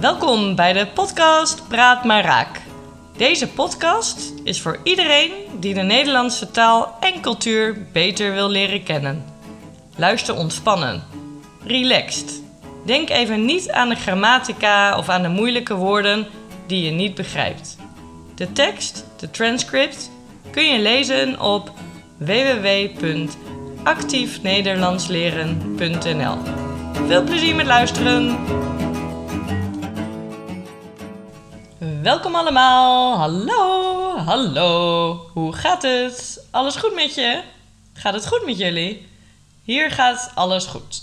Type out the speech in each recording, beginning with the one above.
Welkom bij de podcast Praat maar Raak. Deze podcast is voor iedereen die de Nederlandse taal en cultuur beter wil leren kennen. Luister ontspannen, relaxed. Denk even niet aan de grammatica of aan de moeilijke woorden die je niet begrijpt. De tekst, de transcript, kun je lezen op www.actiefnederlandsleren.nl. Veel plezier met luisteren! Welkom allemaal. Hallo, hallo. Hoe gaat het? Alles goed met je? Gaat het goed met jullie? Hier gaat alles goed.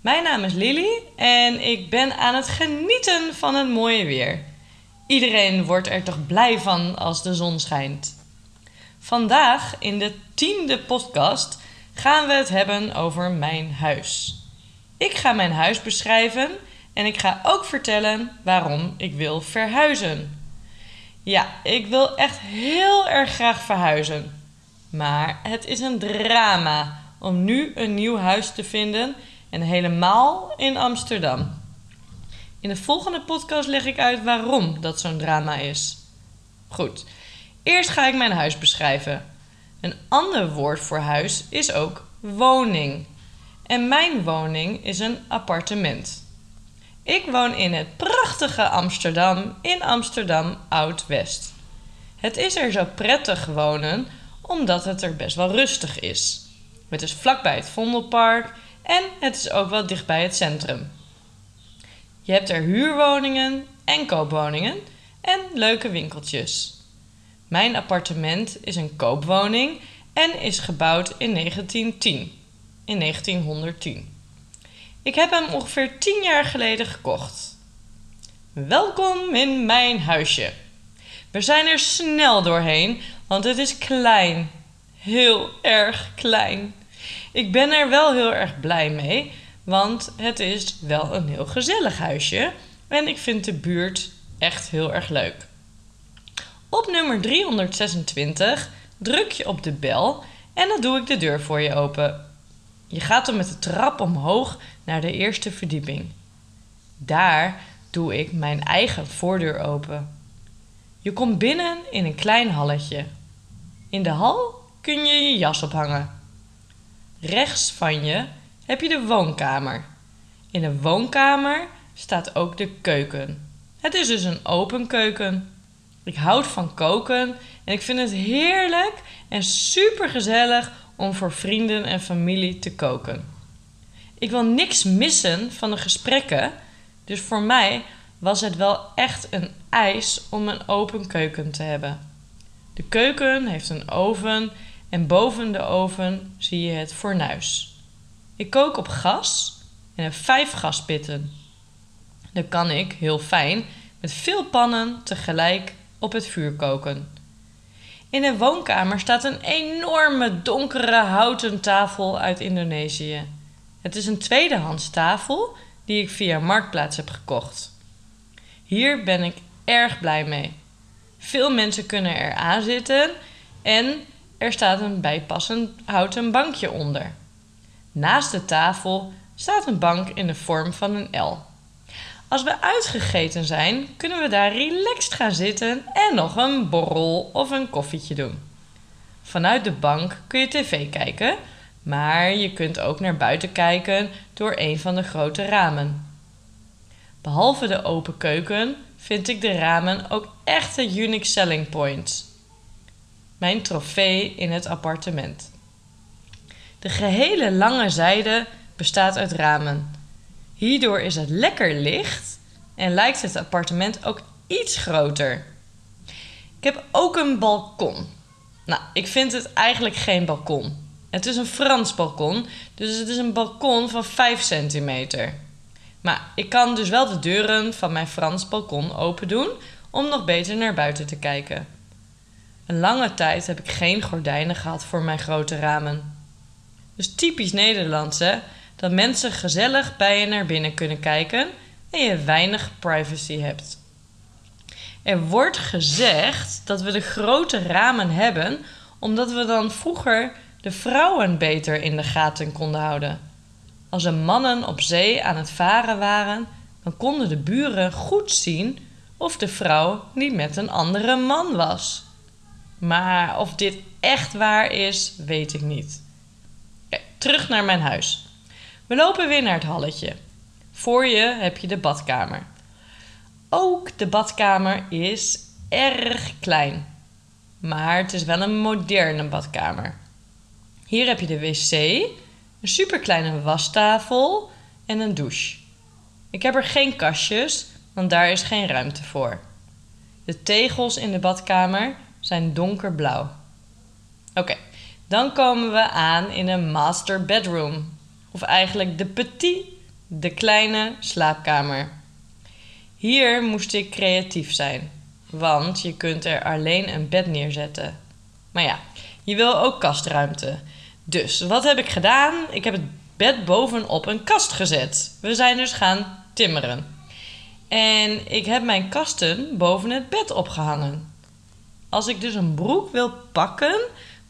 Mijn naam is Lily en ik ben aan het genieten van het mooie weer. Iedereen wordt er toch blij van als de zon schijnt. Vandaag in de tiende podcast gaan we het hebben over mijn huis. Ik ga mijn huis beschrijven en ik ga ook vertellen waarom ik wil verhuizen. Ja, ik wil echt heel erg graag verhuizen. Maar het is een drama om nu een nieuw huis te vinden en helemaal in Amsterdam. In de volgende podcast leg ik uit waarom dat zo'n drama is. Goed, eerst ga ik mijn huis beschrijven. Een ander woord voor huis is ook woning. En mijn woning is een appartement. Ik woon in het prachtige Amsterdam in Amsterdam Oud-West. Het is er zo prettig wonen omdat het er best wel rustig is. Het is vlakbij het Vondelpark en het is ook wel dichtbij het centrum. Je hebt er huurwoningen en koopwoningen en leuke winkeltjes. Mijn appartement is een koopwoning en is gebouwd in 1910. In 1910. Ik heb hem ongeveer 10 jaar geleden gekocht. Welkom in mijn huisje. We zijn er snel doorheen, want het is klein. Heel erg klein. Ik ben er wel heel erg blij mee, want het is wel een heel gezellig huisje en ik vind de buurt echt heel erg leuk. Op nummer 326 druk je op de bel en dan doe ik de deur voor je open. Je gaat dan met de trap omhoog naar de eerste verdieping. Daar doe ik mijn eigen voordeur open. Je komt binnen in een klein halletje. In de hal kun je je jas ophangen. Rechts van je heb je de woonkamer. In de woonkamer staat ook de keuken. Het is dus een open keuken. Ik houd van koken en ik vind het heerlijk en super gezellig om voor vrienden en familie te koken. Ik wil niks missen van de gesprekken, dus voor mij was het wel echt een eis om een open keuken te hebben. De keuken heeft een oven en boven de oven zie je het fornuis. Ik kook op gas en heb vijf gaspitten. Dan kan ik, heel fijn, met veel pannen tegelijk op het vuur koken. In de woonkamer staat een enorme donkere houten tafel uit Indonesië. Het is een tweedehands tafel die ik via Marktplaats heb gekocht. Hier ben ik erg blij mee. Veel mensen kunnen er aan zitten en er staat een bijpassend houten bankje onder. Naast de tafel staat een bank in de vorm van een L. Als we uitgegeten zijn, kunnen we daar relaxed gaan zitten en nog een borrel of een koffietje doen. Vanuit de bank kun je tv kijken, maar je kunt ook naar buiten kijken door een van de grote ramen. Behalve de open keuken vind ik de ramen ook echt een unique selling point. Mijn trofee in het appartement. De gehele lange zijde bestaat uit ramen. Hierdoor is het lekker licht en lijkt het appartement ook iets groter. Ik heb ook een balkon. Nou, ik vind het eigenlijk geen balkon. Het is een Frans balkon, dus het is een balkon van 5 centimeter. Maar ik kan dus wel de deuren van mijn Frans balkon open doen om nog beter naar buiten te kijken. Een lange tijd heb ik geen gordijnen gehad voor mijn grote ramen. Dus typisch Nederlands hè, dat mensen gezellig bij je naar binnen kunnen kijken en je weinig privacy hebt. Er wordt gezegd dat we de grote ramen hebben omdat we dan vroeger de vrouwen beter in de gaten konden houden. Als de mannen op zee aan het varen waren, dan konden de buren goed zien of de vrouw niet met een andere man was. Maar of dit echt waar is, weet ik niet. terug naar mijn huis. We lopen weer naar het halletje. Voor je heb je de badkamer. Ook de badkamer is erg klein. Maar het is wel een moderne badkamer. Hier heb je de wc, een superkleine wastafel en een douche. Ik heb er geen kastjes, want daar is geen ruimte voor. De tegels in de badkamer zijn donkerblauw. Oké, dan komen we aan in een master bedroom. Of eigenlijk de petit, de kleine slaapkamer. Hier moest ik creatief zijn, want je kunt er alleen een bed neerzetten. Maar ja, je wil ook kastruimte. Dus wat heb ik gedaan? Ik heb het bed bovenop een kast gezet. We zijn dus gaan timmeren. En ik heb mijn kasten boven het bed opgehangen. Als ik dus een broek wil pakken,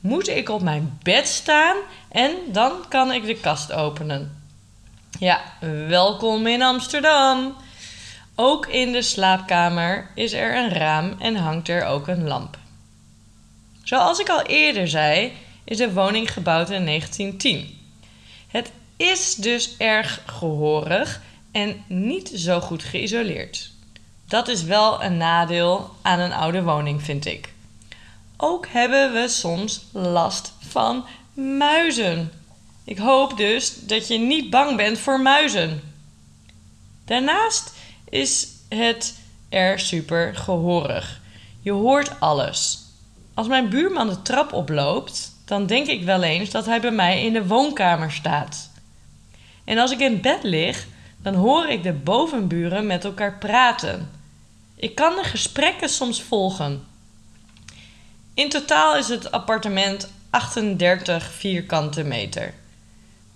moet ik op mijn bed staan en dan kan ik de kast openen. Ja, welkom in Amsterdam. Ook in de slaapkamer is er een raam en hangt er ook een lamp. Zoals ik al eerder zei, is de woning gebouwd in 1910. Het is dus erg gehoorig en niet zo goed geïsoleerd. Dat is wel een nadeel aan een oude woning, vind ik. Ook hebben we soms last van muizen. Ik hoop dus dat je niet bang bent voor muizen. Daarnaast is het er super gehoorig. Je hoort alles. Als mijn buurman de trap oploopt, dan denk ik wel eens dat hij bij mij in de woonkamer staat. En als ik in bed lig, dan hoor ik de bovenburen met elkaar praten. Ik kan de gesprekken soms volgen. In totaal is het appartement 38 vierkante meter.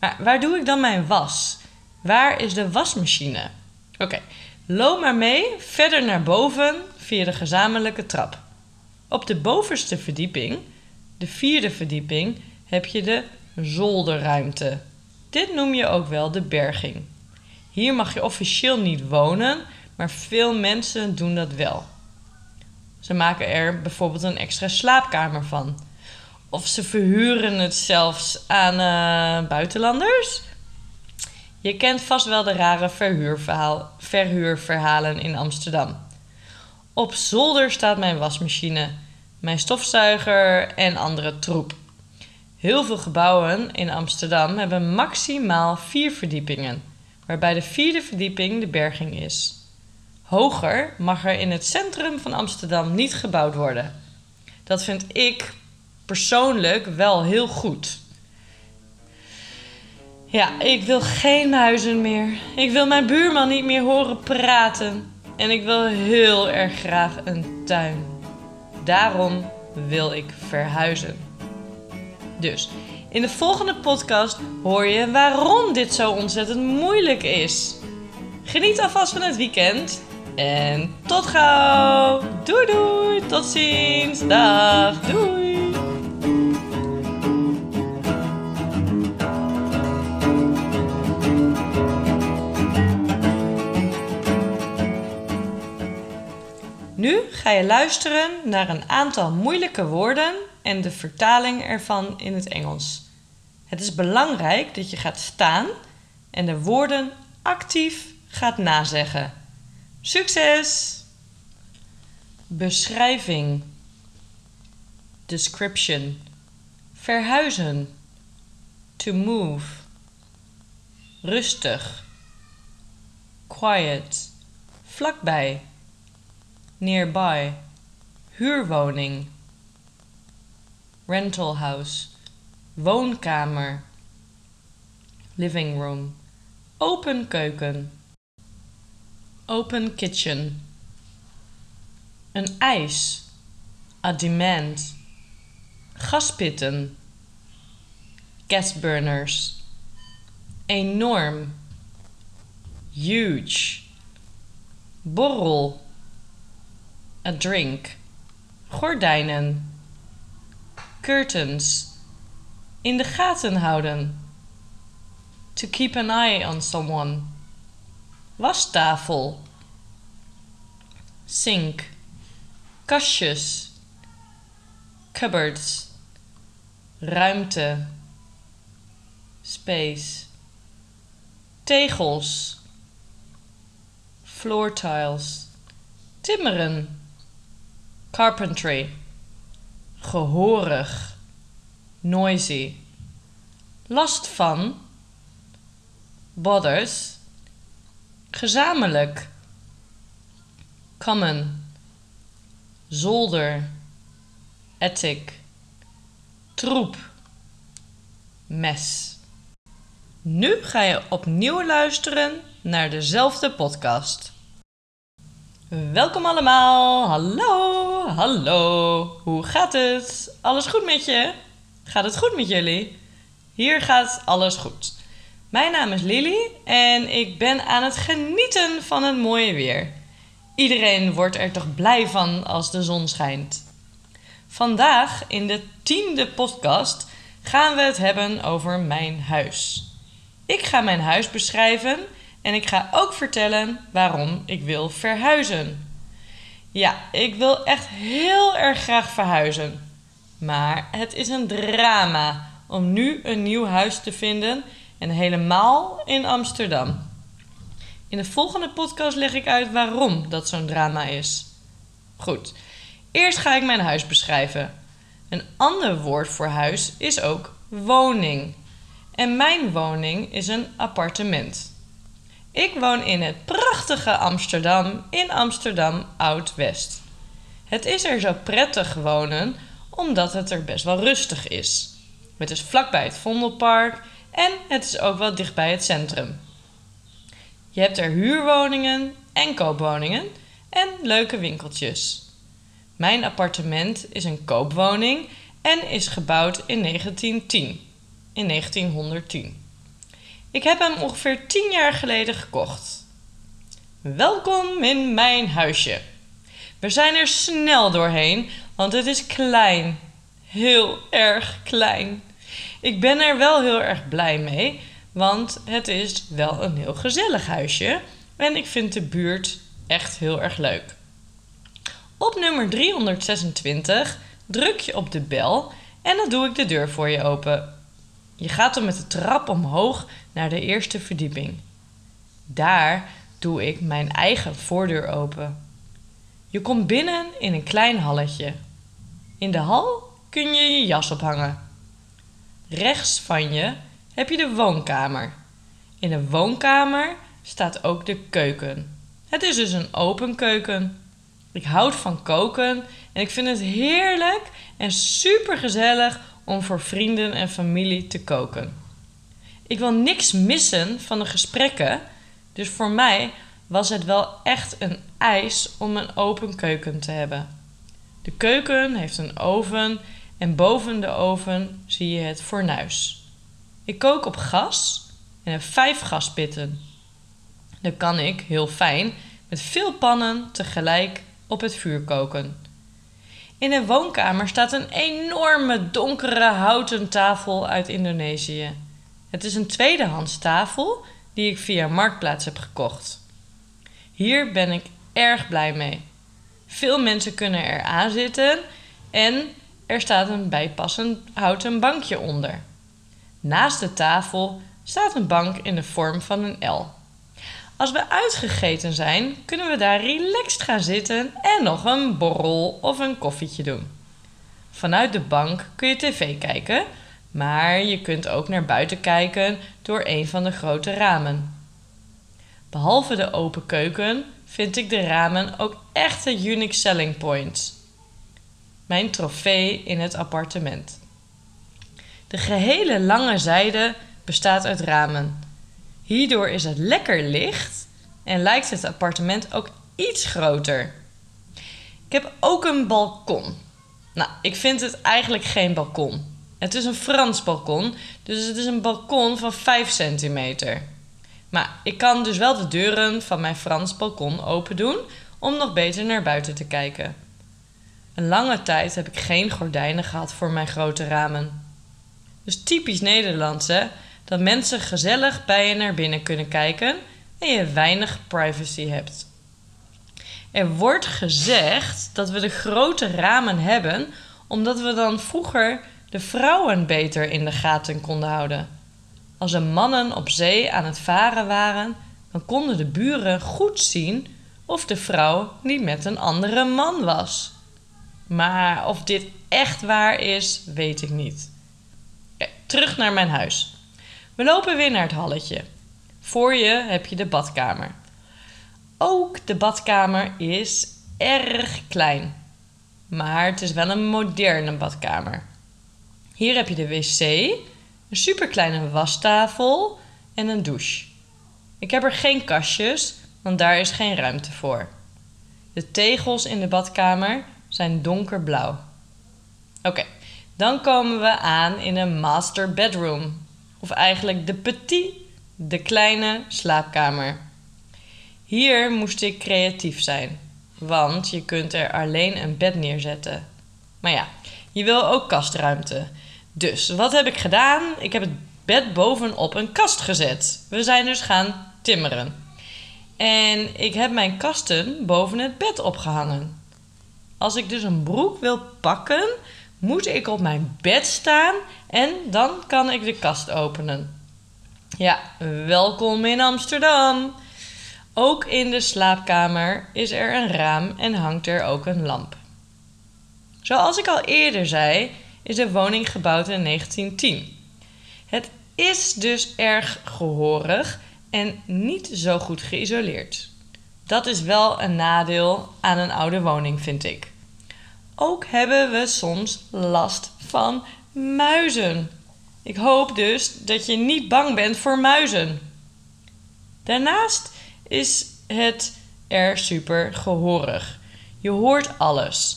Maar waar doe ik dan mijn was? Waar is de wasmachine? Oké, loop maar mee verder naar boven via de gezamenlijke trap. Op de bovenste verdieping, de vierde verdieping, heb je de zolderruimte. Dit noem je ook wel de berging. Hier mag je officieel niet wonen, maar veel mensen doen dat wel. Ze maken er bijvoorbeeld een extra slaapkamer van. Of ze verhuren het zelfs aan uh, buitenlanders. Je kent vast wel de rare verhuurverhaal, verhuurverhalen in Amsterdam. Op zolder staat mijn wasmachine, mijn stofzuiger en andere troep. Heel veel gebouwen in Amsterdam hebben maximaal vier verdiepingen, waarbij de vierde verdieping de berging is. Hoger mag er in het centrum van Amsterdam niet gebouwd worden. Dat vind ik persoonlijk wel heel goed. Ja, ik wil geen muizen meer. Ik wil mijn buurman niet meer horen praten. En ik wil heel erg graag een tuin. Daarom wil ik verhuizen. Dus in de volgende podcast hoor je waarom dit zo ontzettend moeilijk is. Geniet alvast van het weekend en tot gauw. Doei doei. Tot ziens. Dag. Doei. Ga je luisteren naar een aantal moeilijke woorden en de vertaling ervan in het Engels. Het is belangrijk dat je gaat staan en de woorden actief gaat nazeggen. Succes! Beschrijving. Description. Verhuizen. To move. Rustig. Quiet. Vlakbij. Nearby. Huurwoning. Rental house. Woonkamer. Living room. Open keuken. Open kitchen. Een ijs. A demand. Gaspitten. Gasburners. Enorm. Huge. Borrel. A drink. Gordijnen. Curtains. In de gaten houden. To keep an eye on someone. Wastafel. Sink. Kastjes. Cupboards. Ruimte. Space. Tegels. Floor tiles. Timmeren. Carpentry. Gehoorig. Noisy. Last van. Bothers. Gezamenlijk. Common. Zolder. Attic. Troep. Mes. Nu ga je opnieuw luisteren naar dezelfde podcast. Welkom allemaal. Hallo. Hallo. Hoe gaat het? Alles goed met je? Gaat het goed met jullie? Hier gaat alles goed. Mijn naam is Lily en ik ben aan het genieten van het mooie weer. Iedereen wordt er toch blij van als de zon schijnt. Vandaag in de tiende podcast gaan we het hebben over mijn huis. Ik ga mijn huis beschrijven en ik ga ook vertellen waarom ik wil verhuizen. Ja, ik wil echt heel erg graag verhuizen. Maar het is een drama om nu een nieuw huis te vinden en helemaal in Amsterdam. In de volgende podcast leg ik uit waarom dat zo'n drama is. Goed, eerst ga ik mijn huis beschrijven. Een ander woord voor huis is ook woning. En mijn woning is een appartement. Ik woon in het prachtige Amsterdam in Amsterdam Oud-West. Het is er zo prettig wonen omdat het er best wel rustig is. Het is vlakbij het Vondelpark en het is ook wel dichtbij het centrum. Je hebt er huurwoningen en koopwoningen en leuke winkeltjes. Mijn appartement is een koopwoning en is gebouwd in 1910. In 1910. Ik heb hem ongeveer 10 jaar geleden gekocht. Welkom in mijn huisje. We zijn er snel doorheen, want het is klein. Heel erg klein. Ik ben er wel heel erg blij mee, want het is wel een heel gezellig huisje en ik vind de buurt echt heel erg leuk. Op nummer 326 druk je op de bel en dan doe ik de deur voor je open. Je gaat dan met de trap omhoog naar de eerste verdieping. Daar doe ik mijn eigen voordeur open. Je komt binnen in een klein halletje. In de hal kun je je jas ophangen. Rechts van je heb je de woonkamer. In de woonkamer staat ook de keuken. Het is dus een open keuken. Ik houd van koken en ik vind het heerlijk en super gezellig om voor vrienden en familie te koken. Ik wil niks missen van de gesprekken, dus voor mij was het wel echt een eis om een open keuken te hebben. De keuken heeft een oven en boven de oven zie je het fornuis. Ik kook op gas en heb vijf gaspitten. Dan kan ik, heel fijn, met veel pannen tegelijk op het vuur koken. In de woonkamer staat een enorme donkere houten tafel uit Indonesië. Het is een tweedehands tafel die ik via Marktplaats heb gekocht. Hier ben ik erg blij mee. Veel mensen kunnen er aan zitten en er staat een bijpassend houten bankje onder. Naast de tafel staat een bank in de vorm van een L. Als we uitgegeten zijn, kunnen we daar relaxed gaan zitten en nog een borrel of een koffietje doen. Vanuit de bank kun je tv kijken, maar je kunt ook naar buiten kijken door een van de grote ramen. Behalve de open keuken vind ik de ramen ook echte unique selling points. Mijn trofee in het appartement. De gehele lange zijde bestaat uit ramen. Hierdoor is het lekker licht en lijkt het appartement ook iets groter. Ik heb ook een balkon. Nou, ik vind het eigenlijk geen balkon. Het is een Frans balkon, dus het is een balkon van 5 centimeter. Maar ik kan dus wel de deuren van mijn Frans balkon open doen om nog beter naar buiten te kijken. Een lange tijd heb ik geen gordijnen gehad voor mijn grote ramen. Dus typisch Nederlands, hè? Dat mensen gezellig bij je naar binnen kunnen kijken en je weinig privacy hebt. Er wordt gezegd dat we de grote ramen hebben omdat we dan vroeger de vrouwen beter in de gaten konden houden. Als er mannen op zee aan het varen waren, dan konden de buren goed zien of de vrouw niet met een andere man was. Maar of dit echt waar is, weet ik niet. terug naar mijn huis. We lopen weer naar het halletje. Voor je heb je de badkamer. Ook de badkamer is erg klein. Maar het is wel een moderne badkamer. Hier heb je de wc, een superkleine wastafel en een douche. Ik heb er geen kastjes, want daar is geen ruimte voor. De tegels in de badkamer zijn donkerblauw. Oké, dan komen we aan in een master bedroom. Of eigenlijk de petit, de kleine slaapkamer. Hier moest ik creatief zijn, want je kunt er alleen een bed neerzetten. Maar ja, je wil ook kastruimte. Dus wat heb ik gedaan? Ik heb het bed bovenop een kast gezet. We zijn dus gaan timmeren. En ik heb mijn kasten boven het bed opgehangen. Als ik dus een broek wil pakken, moet ik op mijn bed staan en dan kan ik de kast openen. Ja, welkom in Amsterdam. Ook in de slaapkamer is er een raam en hangt er ook een lamp. Zoals ik al eerder zei, is de woning gebouwd in 1910. Het is dus erg gehoorig en niet zo goed geïsoleerd. Dat is wel een nadeel aan een oude woning, vind ik. Ook hebben we soms last van muizen. Ik hoop dus dat je niet bang bent voor muizen. Daarnaast is het er super gehoorig. Je hoort alles.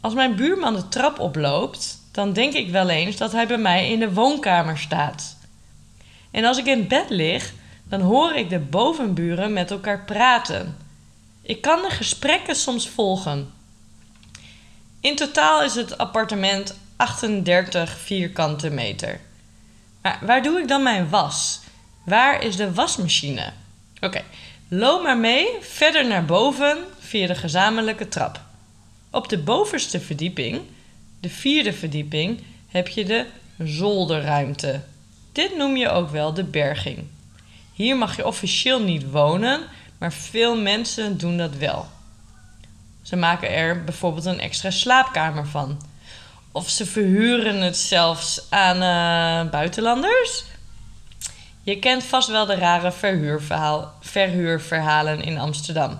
Als mijn buurman de trap oploopt, dan denk ik wel eens dat hij bij mij in de woonkamer staat. En als ik in bed lig, dan hoor ik de bovenburen met elkaar praten. Ik kan de gesprekken soms volgen. In totaal is het appartement 38 vierkante meter. Maar waar doe ik dan mijn was? Waar is de wasmachine? Oké, loop maar mee verder naar boven via de gezamenlijke trap. Op de bovenste verdieping, de vierde verdieping, heb je de zolderruimte. Dit noem je ook wel de berging. Hier mag je officieel niet wonen, maar veel mensen doen dat wel. Ze maken er bijvoorbeeld een extra slaapkamer van. Of ze verhuren het zelfs aan uh, buitenlanders. Je kent vast wel de rare verhuurverhalen in Amsterdam.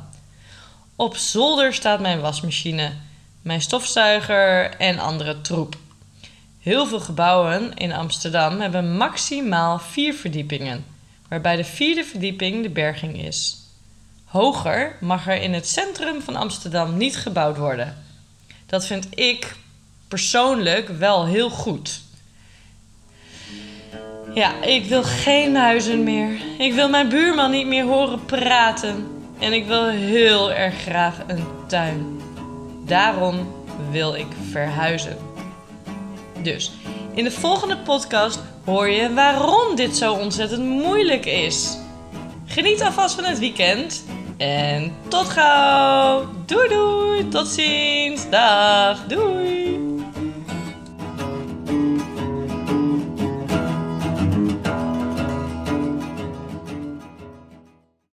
Op zolder staat mijn wasmachine, mijn stofzuiger en andere troep. Heel veel gebouwen in Amsterdam hebben maximaal vier verdiepingen, waarbij de vierde verdieping de berging is. Hoger mag er in het centrum van Amsterdam niet gebouwd worden. Dat vind ik persoonlijk wel heel goed. Ja, ik wil geen huizen meer. Ik wil mijn buurman niet meer horen praten. En ik wil heel erg graag een tuin. Daarom wil ik verhuizen. Dus in de volgende podcast hoor je waarom dit zo ontzettend moeilijk is. Geniet alvast van het weekend en tot gauw. Doei doei, tot ziens. Dag, doei.